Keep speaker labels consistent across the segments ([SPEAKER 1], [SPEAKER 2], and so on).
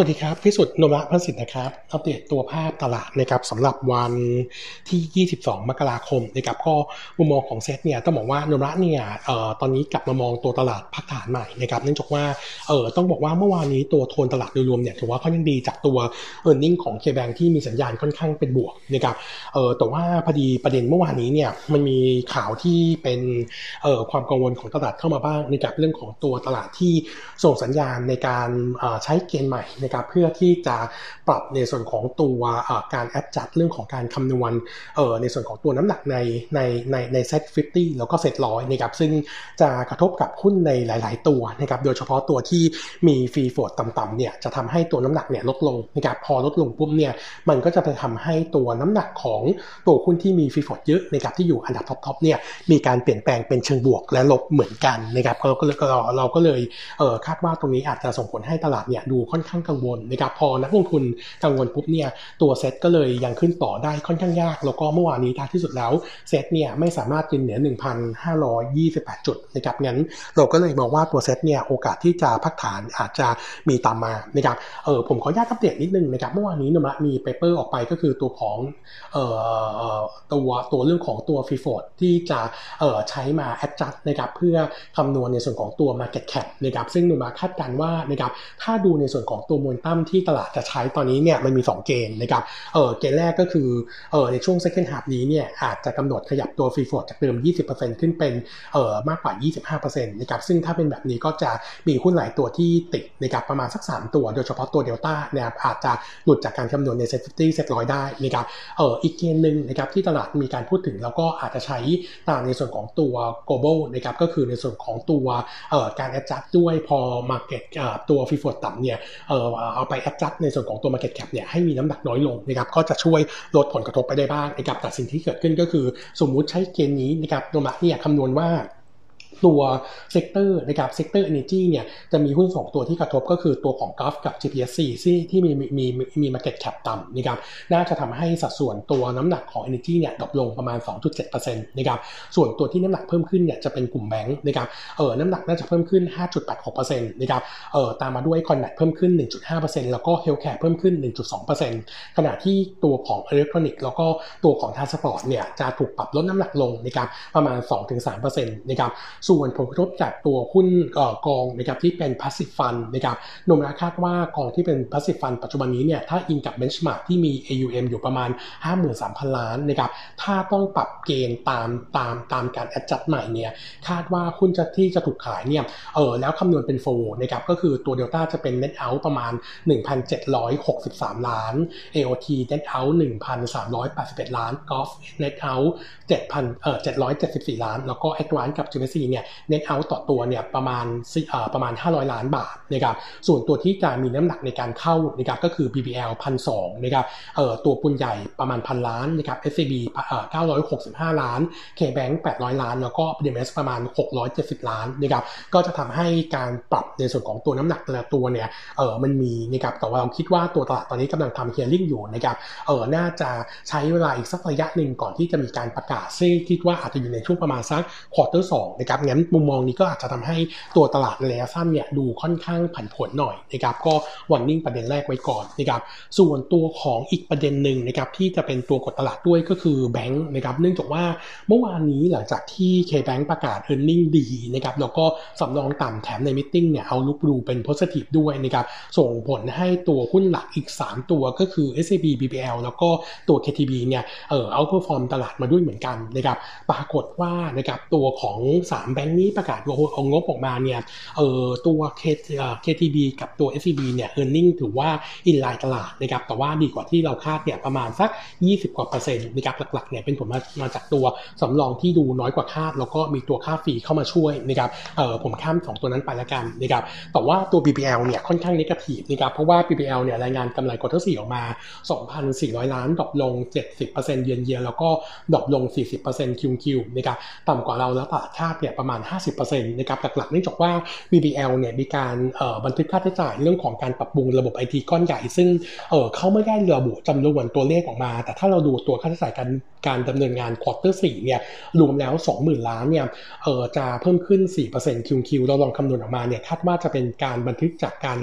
[SPEAKER 1] สวัสดีครับ พิสุทธิ์นวะพันสิทธิ์นะครับ อัปเดตตัวภาพตลาดนะครับสำหรับวันที่ 22 มกราคมนะครับก็มุมมองของเซตเนี่ยต้องบอกว่านวะเนี่ยเอ่อตอนนี้กลับมามองตัวตลาดพักฐานใหม่นะครับเนื่องจากว่าเอ่อต้องบอกว่าเมื่อวานนี้ตัวโทนตลาดโดยรวมเนี่ยถือว่าค่อนข้างดีจากตัวเออร์เน็งของเคแบงที่มีสัญญาณค่อนข้างเป็นบวกนะครับเอ่อแต่ว่าพอดีประเด็นเมื่อวานนี้เนี่ยมันมีข่าวที่เป็นเอ่อความกังวลของตลาดเข้ามาบ้างนะครับเรื่องของตัวตลาดที่ส่งสัญญาณในการใช้เกณฑ์ใหม่นะครับเพื่อที่จะปรับในส่วนของตัวการ adjust เรื่องของการคำนวณในส่วนของตัวน้ำหนักในในในใน SET50แล้วก็เซ็ตร้อยนะครับซึ่งจะกระทบกับหุ้นในหลาย ๆ ตัวนะครับโดยเฉพาะตัวที่มี free float ต่ำๆเนี่ยจะทำให้ตัวน้ำหนักเนี่ยลดลงนะครับพอลดลงปุ๊บเนี่ยมันก็จะไปทำให้ตัวน้ำหนักของตัวหุ้นที่มี free float เยอะนะครับที่อยู่อันดับ top ๆเนี่ยมีการเปลี่ยนแปลงเป็นเชิงบวกและลบเหมือนกันนะครับเราก็เลยเราก็เลยคาดว่าตรงนี้อาจจะส่งผลให้ตลาดเนี่ยดูค่อนข้างกังวลนะครับพอนักลงทุนกังวลปุ๊บเนี่ยตัวเซ็ตก็เลยยังขึ้นต่อได้ค่อนข้างยาก แล้วก็เมื่อวานนี้ท้ายที่สุดแล้วเซ็ตเนี่ยไม่สามารถยืนเหนือ 1,528 จุดนะครับงั้นเราก็เลยมองว่าตัวเซ็ตเนี่ยโอกาสที่จะพักฐานอาจจะมีตามมานะครับเออผมขออนุญาตอัปเดตนิดนึงนะครับเมื่อวานนี้นมะมี paper ออกไปก็คือตัวของเอ่อตัวตัวเรื่องของตัวฟรีโฟดที่จะเอ่อใช้มาแอดจัดนะครับเพื่อคำนวณในส่วนของตัว Market Cap นะครับซึ่งนมะคาดการว่านะครับถ้าดูในส่วนของตัวมวลตั้มที่ตลาดจะใช้ตอนนี้เนี่ยมันมี 2 เกณฑ์นะครับเออเกณฑ์แรกก็คือเออในช่วง second half นี้เนี่ยอาจจะกำหนดขยับตัวฟรีโฟดจากเดิม 20%ขึ้นเป็นเออมากกว่า 25%นะครับซึ่งถ้าเป็นแบบนี้ก็จะมีหุ้นหลายตัวที่ติดนะครับประมาณสัก 3 ตัว โดยเฉพาะตัวเดลต้าเนี่ยอาจจะหลุดจากการคำนวณใน SET fifty SET ร้อยได้นะครับเอออีกเกณฑ์หนึ่งนะครับที่ตลาดมีการพูดถึงแล้วก็อาจจะใช้ตามในส่วนของตัว global นะครับก็คือในส่วนของตัวเอ่อการ adjust ด้วยพอ market เอ่อตัว free float ต่ำเนี่ยเออเอาไป adjust ในส่วนของตัว market cap เนี่ยให้มีน้ำหนักน้อยลงนะครับก็จะช่วยลดผลกระทบไปได้บ้างนะครับแต่สิ่งที่เกิดขึ้นก็คือ สมมุติใช้เกณฑ์นี้นะครับตัวมักเนี่ยคำนวณว่า ตัว sector นะครับ sector energy เนี่ยจะมีหุ้น 2 ตัวที่กระทบก็คือตัวของ GULF กับ GPSC ที่ที่มีมีมีมี market cap ต่ำนะครับน่าจะทำให้สัดส่วนตัวน้ำหนักของ Energy เนี่ย drop ลงประมาณ 2.7%นะครับส่วนตัวที่น้ำหนักเพิ่มขึ้นเนี่ยจะเป็นกลุ่มแบงค์นะครับเออน้ำหนักน่าจะเพิ่มขึ้น 5.86%นะครับเออตามมาด้วย conmat เพิ่มขึ้น 1.5%แล้วก็ healthcare เพิ่มขึ้น 1.2%ขณะที่ตัวของอิเล็กทรอนิกส์แล้วก็ตัวของ transport เนี่ยจะถูกปรับลดน้ำหนักลงนะครับประมาณ 2-3%นะครับส่วนผลกระทบจากตัวหุ้นกองนะครับที่เป็น passive fund นะครับนมราคาดว่ากองที่เป็น passive fund ปัจจุบันนี้เนี่ยถ้าอิงกับ benchmark ที่มี AUM อยู่ประมาณ 53,000 ล้านนะครับถ้าต้องปรับเกณฑ์ตามตามตามการ adjust ใหม่เนี่ยคาดว่าหุ้นจะที่จะถูกขายเนี่ยเออแล้วคำนวณเป็นโฟนะครับก็คือตัว Delta จะเป็น net out ประมาณ 1,763 ล้าน AOT net out 1,381 ล้าน Golf net out 7,000เอ่อ774 ล้าน แล้วก็ Advance กับ GMC เนี่ยเน็ตเอาต่อตัวเนี่ยประมาณประมาณ 500 ล้านบาทนะครับส่วนตัวที่จะมีน้ำหนักในการเข้านะครับก็คือ BBL พันสองนะครับเอ่อตัวปุนใหญ่ประมาณพันล้านนะครับ SCB เอ่อ965 ล้าน KBank 800 ล้าน แล้วก็ BMS ประมาณ 670 ล้านนะครับก็จะทำให้การปรับในส่วนของตัวน้ำหนักแต่ละตัวเนี่ยเออมันมีนะครับแต่ว่าเราคิดว่าตัวตลาดตอนนี้กำลังทำเฮียริ่งอยู่นะครับเออน่าจะใช้เวลาอีกสักระยะหนึ่งก่อนที่จะมีการประกาศซึ่งคิดว่าอาจจะอยู่ในช่วงประมาณสักควอเตอร์สองนะครับงั้นมุมมองนี้ก็อาจจะทำให้ตัวตลาดระยะสั้นเนี่ยดูค่อนข้างผันผวนหน่อยนะครับก็วันนิ่งประเด็นแรกไว้ก่อนนะครับส่วนตัวของอีกประเด็นหนึ่งนะครับที่จะเป็นตัวกดตลาดด้วยก็คือแบงค์นะครับเนื่องจากว่าเมื่อวานนี้หลังจากที่ K-Bank ประกาศ e a r n i n g ดีนะครับแล้วก็สำรองต่ำแถมใน meeting เนี่ย outlook ดูเป็น positive ด้วยนะครับส่งผลให้ตัวหุ้นหลักอีก 3 ตัวก็คือ SCB BBL แล้วก็ตัว KTB เนี่ยเออเอาเ e อร์ฟอร์มตลาดมาด้วยเหมือนกันนะครับปรากฏว่านะครับตัวของ 3แบงค์นี้ประกาศเอางบออกมาเนี่ยเออตัว KTB กับตัว SCB เนี่ย e a r n i n g ถือว่า inline ตลาดนะครับแต่ว่าดีกว่าที่เราคาดเนี่ยประมาณสัก 20 กว่าเปอร์เซ็นต์นะครับหลักๆเนี่ยเป็นผลมามาจากตัวสำรองที่ดูน้อยกว่าคาด แล้วก็มีตัวค่า fee เข้ามาช่วยนะครับเออผมข้ามสองตัวนั้นไปแล้วกันนะครับแต่ว่าตัว BBL เนี่ยค่อนข้าง negative นะครับเพราะว่า BBL เนี่ยรายงานกำไร quarter สี่ออกมา 2,400 ล้าน drop ลง 70%เยือนเยียแล้วก็ drop ลง 40% QoQ นะครับต่ำกว่าเราแล้วตลาดคาดเนี่ยประมาณ 50%นะครับหลักๆเนื่องจากว่า BBL เนี่ยมีการบันทึกค่าใช้จ่ายเรื่องของการปรับปรุงระบบไอทีก้อนใหญ่ ซึ่งเขาไม่ได้ระบุจำนวนตัวเลขออกมา แต่ถ้าเราดูตัวค่าใช้จ่ายการการดำเนินงาน quarter สี่เนี่ยรวมแล้ว 20,000 ล้านเนี่ยจะเพิ่มขึ้น4% QoQ เราลองคำนวณออกมาเนี่ยคาดว่าจะเป็นการบันทึกจากการ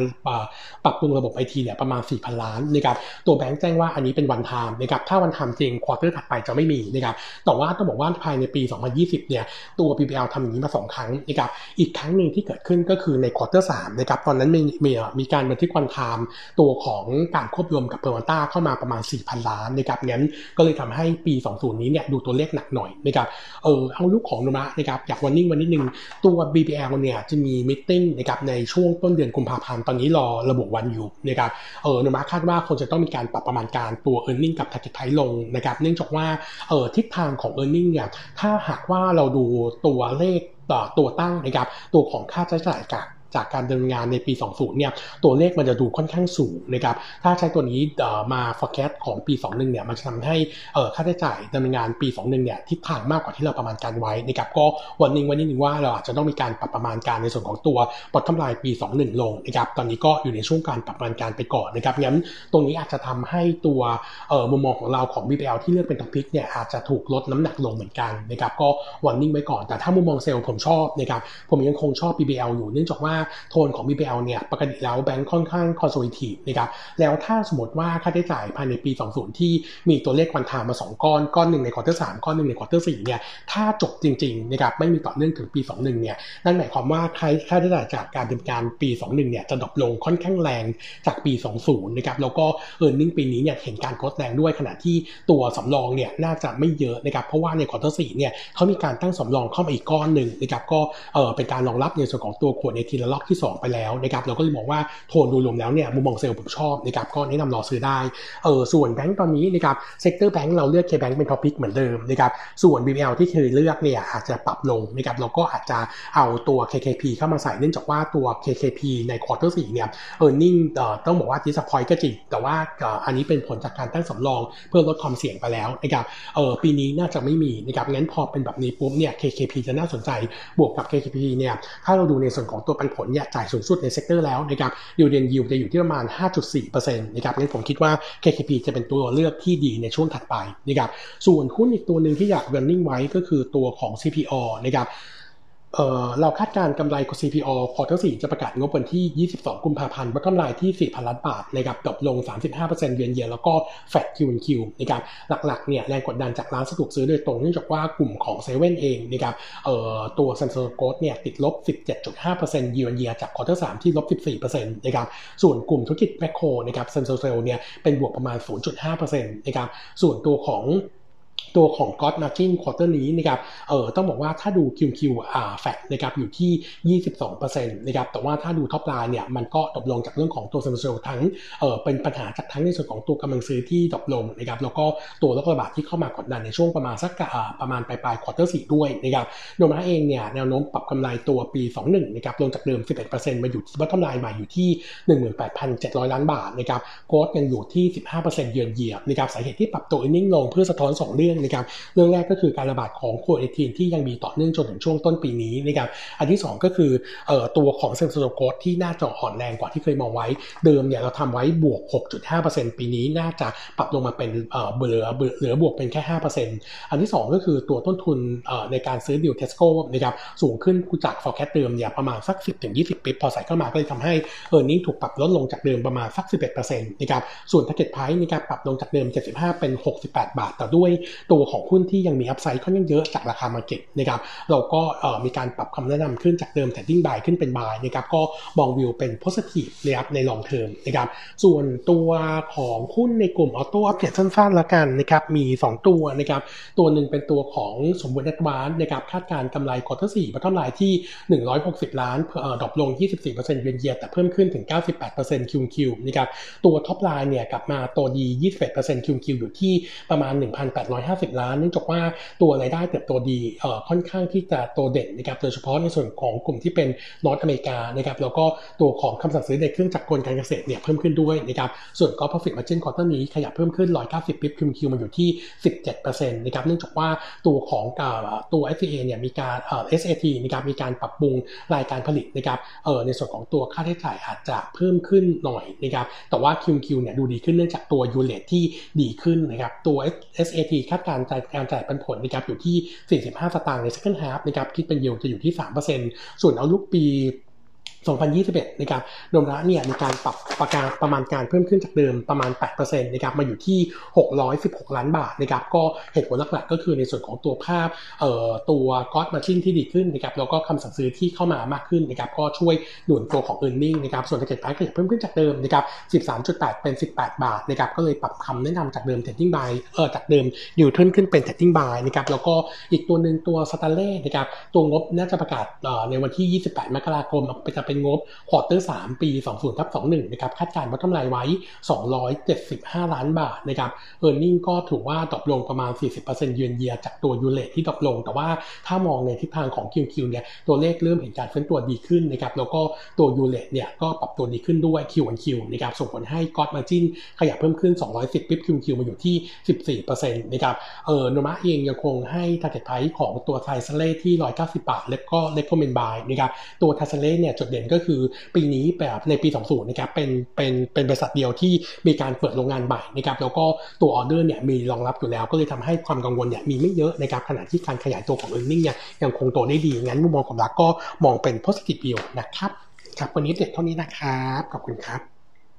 [SPEAKER 1] ปรับปรุงระบบไอทีเนี่ยประมาณ 4,000 ล้านนะครับตัวแบงค์แจ้งว่าอันนี้เป็น one time นะครับถ้า one time จริง quarter ถัดไปจะไม่มีนะครับแต่ว่าต้องบอกว่าภายในปี 2020 เนี่ยตัว BBL ทำอย่างนี้มา2ครั้งนะครับอีกครั้งหนึ่งที่เกิดขึ้นก็คือใน quarter สามนะครับตอนนั้นมีมีมีการบันทึก one time ตัวของการควบรวมกับเพอร์วันต้าเข้ามาประมาณ 4,000 ล้านนะครับงั้นก็เลยทำให้ปี 20 นี้เนี่ยดูตัวเลขหนักหน่อยนะครับเออเอาลูกของนมะนะครับอยากวันนิ่งวันนิดนึงตัว BBL เนี่ยจะมีมิ팅นะครับในช่วงต้นเดือนกุมภาพันธ์ตอนนี้รอระบุวันอยู่นะครับเออนมะคาดว่าคงจะต้องมีการปรับประมาณการตัว e a r n i n g กับ target price ลงนะครับเนื่องจากว่าเออทิศทางของ e a r n i n g เนี่ยถ้าหากว่าเราดูตัวเลขต่อตัวตั้งนะครับตัวของค่าใช้จ่ายกับ จากการดำเนินงานในปี 20 เนี่ย ตัวเลขมันจะดูค่อนข้างสูงนะครับ ถ้าใช้ตัวนี้มา forecast ของปี 21 เนี่ย มันจะทำให้ค่าใช้จ่ายดำเนินงานปี 21 เนี่ย ทิศทางมากกว่าที่เราประมาณการไว้นะครับ ก็ warning นิดหนึ่งว่าเราอาจจะต้องมีการปรับประมาณการในส่วนของตัว bottom line ปี 21 ลงนะครับ ตอนนี้ก็อยู่ในช่วงการปรับประมาณการไปก่อนนะครับ งั้นตรงนี้อาจจะทำให้ตัวมุมมองของเราของ BBL ที่เลือกเป็น top pick เนี่ยอาจจะถูกลดน้ำหนักลงเหมือนกันนะครับ ก็warning ไว้ก่อน แต่ถ้ามุมมองเซลล์ผมชอบนะครับ ผมยังคงชอบ BBL อยู่ เนื่องจากว่าโทนของ BBL เนี่ยปกติแล้วแบงค์ค่อนข้าง conservative นะครับแล้วถ้าสมมติว่าค่าใช้จ่ายภายในปี 20 ที่มีตัวเลข one time มา 2 ก้อน ก้อนหนึ่งใน quarter 3 ก้อนหนึ่งใน quarter 4 เนี่ยถ้าจบจริงๆนะครับไม่มีต่อเนื่องถึงปี 21เนี่ยนั่นหมายความว่าค่าใช้จ่ายจากการดำเนินการปี 21เนี่ยจะ drop ลงค่อนข้างแรงจากปี 20นะครับแล้วก็ earning ปีนี้เนี่ยเห็นการโคตรแรงด้วยขณะที่ตัวสำรองเนี่ยน่าจะไม่เยอะนะครับเพราะว่าใน quarter 4 เนี่ยเขามีการตั้งสำรองเข้ามาอีกก้อนหนึ่งนะครับก็เออเป็นการรองรับในส่วนของตัวโควิดในระลอกที่ 2 ไปแล้วนะครับเราก็เลยมองว่าโทนดูรวมแล้วเนี่ยมุมมองเซลล์ผมชอบนะครับก็แนะนำรอซื้อได้เออส่วนแบงก์ตอนนี้นะครับ sector แบงก์เราเลือก KBANK เป็น top pick เหมือนเดิมนะครับส่วน BBL ที่เคยเลือกเนี่ยอาจจะปรับลงนะครับเราก็อาจจะเอาตัว KKP เข้ามาใส่เนื่องจากว่าตัว KKP ใน quarter สี่เนี่ย earningต้องบอกว่า disappoint ก็จริง แต่ว่าอันนี้เป็นผลจากการตั้งสำรองเพื่อลดความเสี่ยงไปแล้วนะครับเออปีนี้น่าจะไม่มีนะครับงั้นพอเป็นแบบนี้ปุ๊บเนี่ย KKP จะน่าสนใจบวกกับ KKP เนี่ยถ้าเราดูในส่วนของตัวปันผลเนี่ยจ่ายสูงสุดใน sector แล้วนะครับยูเดนยิวจะอยู่ที่ประมาณ 5.4%นะครับงั้นผมคิดว่า KKP จะเป็นตัวเลือกที่ดีในช่วงถัดไปนะครับส่วนหุ้นอีกตัวหนึ่งที่อยาก warning ไว้ก็คือตัวของ CPALL นะครับ เราคาดการกำไรของ CPO ควอเตอร์4จะประกาศงบวันที่ 22 กุมภาพันธ์ว่ากำไรที่ 4,000 ล้านบาทนะครับตกลง 35%เยือนเยียแล้วก็ flat QQ นะครับหลักๆเนี่ยแรงกดดันจากร้านสะดวกซื้อโดยตรงเนื่องจากว่ากลุ่มของเซเว่นเองนะครับตัว same store growth เนี่ยติดลบ 17.5%เยือนเยียจาก quarter 3ที่ลบ 14%นะครับส่วนกลุ่มธุรกิจแม็คโครนะครับ same store sale เนี่ยเป็นบวกประมาณ 0.5%นะครับส่วนตัวของ ตัวของ gross margin quarter นี้นะครับเออต้องบอกว่าถ้าดู QQ อ่าแฟกนะครับอยู่ที่ 22%นะครับแต่ว่าถ้าดู top line เนี่ยมันก็ตกลงจากเรื่องของตัว same store ทั้งเออเป็นปัญหาจากทั้งในส่วนของตัวกำลังซื้อที่ตกลงนะครับแล้วก็ตัวโรคระบาดที่เข้ามากดดันในช่วงประมาณสักอ่าประมาณปลายปลาย quarter สี่ด้วยนะครับโนมูระเองเนี่ยแนวโน้มปรับกำไรตัวปี 21นะครับลงจากเดิม 11%มาอยู่ที่ bottom line มาอยู่ที่ 18,700 ล้านบาทนะครับgrowth ยังอยู่ที่ 15%เยือนเยียบนะครับสาเหตุที่ปรับตัว earning ลงเพื่อสะท้อน 2 เรื่องนะครับเรื่องแรกก็คือการระบาดของโควิด1ที่ยังมีต่อเนื่องจนถึงช่วงต้นปีนี้นะครับอันที่ 2 ก็คือออตัวของ same store growth ที่น่าจะอ่อนแรงกว่าที่เคยมองไว้ เดิมเนี่ยเราทำไว้บวก 6.5%ปีนี้น่าจะปรับลงมาเป็นเหลือเหลือบวกเป็นแค่ 5%อันที่ 2 ก็คือตัวต้นทุนในการซื้อดิวเทสโก้นะครับสูงขึ้นจาก forecast เดิมเนี่ยประมาณสัก 10-20 bip พอใส่เข้ามาก็เลยทำให้ earning ถูกปรับลดลงจากเดิมประมาณสัก 11%นะครับส่วน target price ในการปรับลงจากเดิม 75 เป็น 68 บาท แต่ด้วยตัวของหุ้นที่ยังมี upside ค่อนข้างเยอะจากราคา market นะครับเราก็มีการปรับคำแนะนำขึ้นจากเดิม trading buy ขึ้นเป็น buy นะครับก็มองวิวเป็น positive นะครับใน long term นะครับส่วนตัวของหุ้นในกลุ่ม auto อัปเดตสั้นๆละกันนะครับมี 2 ตัวนะครับตัวหนึ่งเป็นตัวของสมบูรณ์แอดวานซ์นะครับคาดการกำไร quarter สี่พัฒนาที่ 160 ล้านเอ่อ drop ลง 24%เยนเยียแต่เพิ่มขึ้นถึง 98% QQ นะครับตัว top line เนี่ยกลับมาโตดี 21% QQ อยู่ที่ประมาณ 1,850 50 ล้านเนื่องจากว่าตัวรายได้เติบโตดีเอ่อค่อนข้างที่จะโตเด่นนะครับโดยเฉพาะในส่วนของกลุ่มที่เป็น North America นะครับแล้วก็ตัวของคำสั่งซื้อในเครื่องจักรกลการเกษตรเนี่ยเพิ่มขึ้นด้วยนะครับส่วนก็ profit margin quarter นี้ขยับเพิ่มขึ้น 190ปิ๊บคิวคิวมาอยู่ที่ 17%นะครับเนื่องจากว่าตัวของตัว FTA เนี่ยมีการเอ่อ SAT นะครับมีการปรับปรุงรายการผลิตนะครับเอ่อในส่วนของตัวค่าใช้จ่ายอาจจะเพิ่มขึ้นหน่อยนะครับแต่ว่า QQ เนี่ยดูดีขึ้นเนื่องจากตัวยูเลตที่ดีขึ้นนะครับตัว SAT คาดการจ่ายการจ่ายปันผลนะครับอยู่ที่ 45 สตางค์ใน second half นะครับคิดเป็นยิวจะอยู่ที่ 3%ส่วนเอาลุกปี 2021นะครับโนมูระเนี่ยมีการปรับประการประมาณการเพิ่มขึ้นจากเดิมประมาณ 8%นะครับมาอยู่ที่ 616 ล้านบาทนะครับก็เหตุผลหลักๆก็คือในส่วนของตัวภาพเอ่อตัว gross margin ที่ดีขึ้นนะครับแล้วก็คำสั่งซื้อที่เข้ามามากขึ้นนะครับก็ช่วยหนุนตัวของเอ e a r n i n g นะครับส่วน target price ก็เพิ่มขึ้นจากเดิมนะครับ 13.8 เป็น 18 บาทนะครับก็เลยปรับคำแนะนำจากเดิม trading buy เอ่อจากเดิม neutral ขึ้นเป็น trading buy นะครับแล้วก็อีกตัวหนึ่งตัวสแตนเลย์นะครับตัวงบน่าจะประกาศในวันที่ 28 มกราคมจะเป็นงบ quarter 3ปี20ทับ21นะครับคาดการณ์วัตถุกำไรไว้275ล้านบาทนะครับ earning ก็ถือว่าตกลงประมาณ40%เยือนเยียจากตัว U-rate ที่ตกลง แต่ว่าถ้ามองในทิศทางของ QQ เนี่ยตัวเลขเริ่มเห็นการฟื้นตัวดีขึ้นนะครับแล้วก็ตัว U-rate เนี่ยก็ปรับตัวดีขึ้นด้วย QQ นะครับส่งผลให้ gross margin ขยับเพิ่มขึ้น 210 bip QQ มาอยู่ที่ 14%นะครับเออโนมาเองยังคงให้ target price ของตัวไทเซเล่ที่ 190 บาท แล้วก็เลคโ m เมนบายนะครับตัวไทเซเล่เนี่ยจุดเด่นก็คือปีนี้แบบในปี 20 นะครับเป็นเป็นเป็นบริษัทเดียวที่มีการเปิดโรงงานใหม่นะครับแล้วก็ตัวออเดอร์เนี่ยมีรองรับอยู่แล้ว ก็เลยทำให้ความกังวลเนี่ยมีไม่เยอะนะครับขณะที่การขยายตัวของ e a r n i n g เนี่ยยังคงโตได้ดี งั้นมุมมองของรักก็มองเป็น positive view นะครับครับวันนี้เด็ดเท่านี้นะครับขอบคุณครับ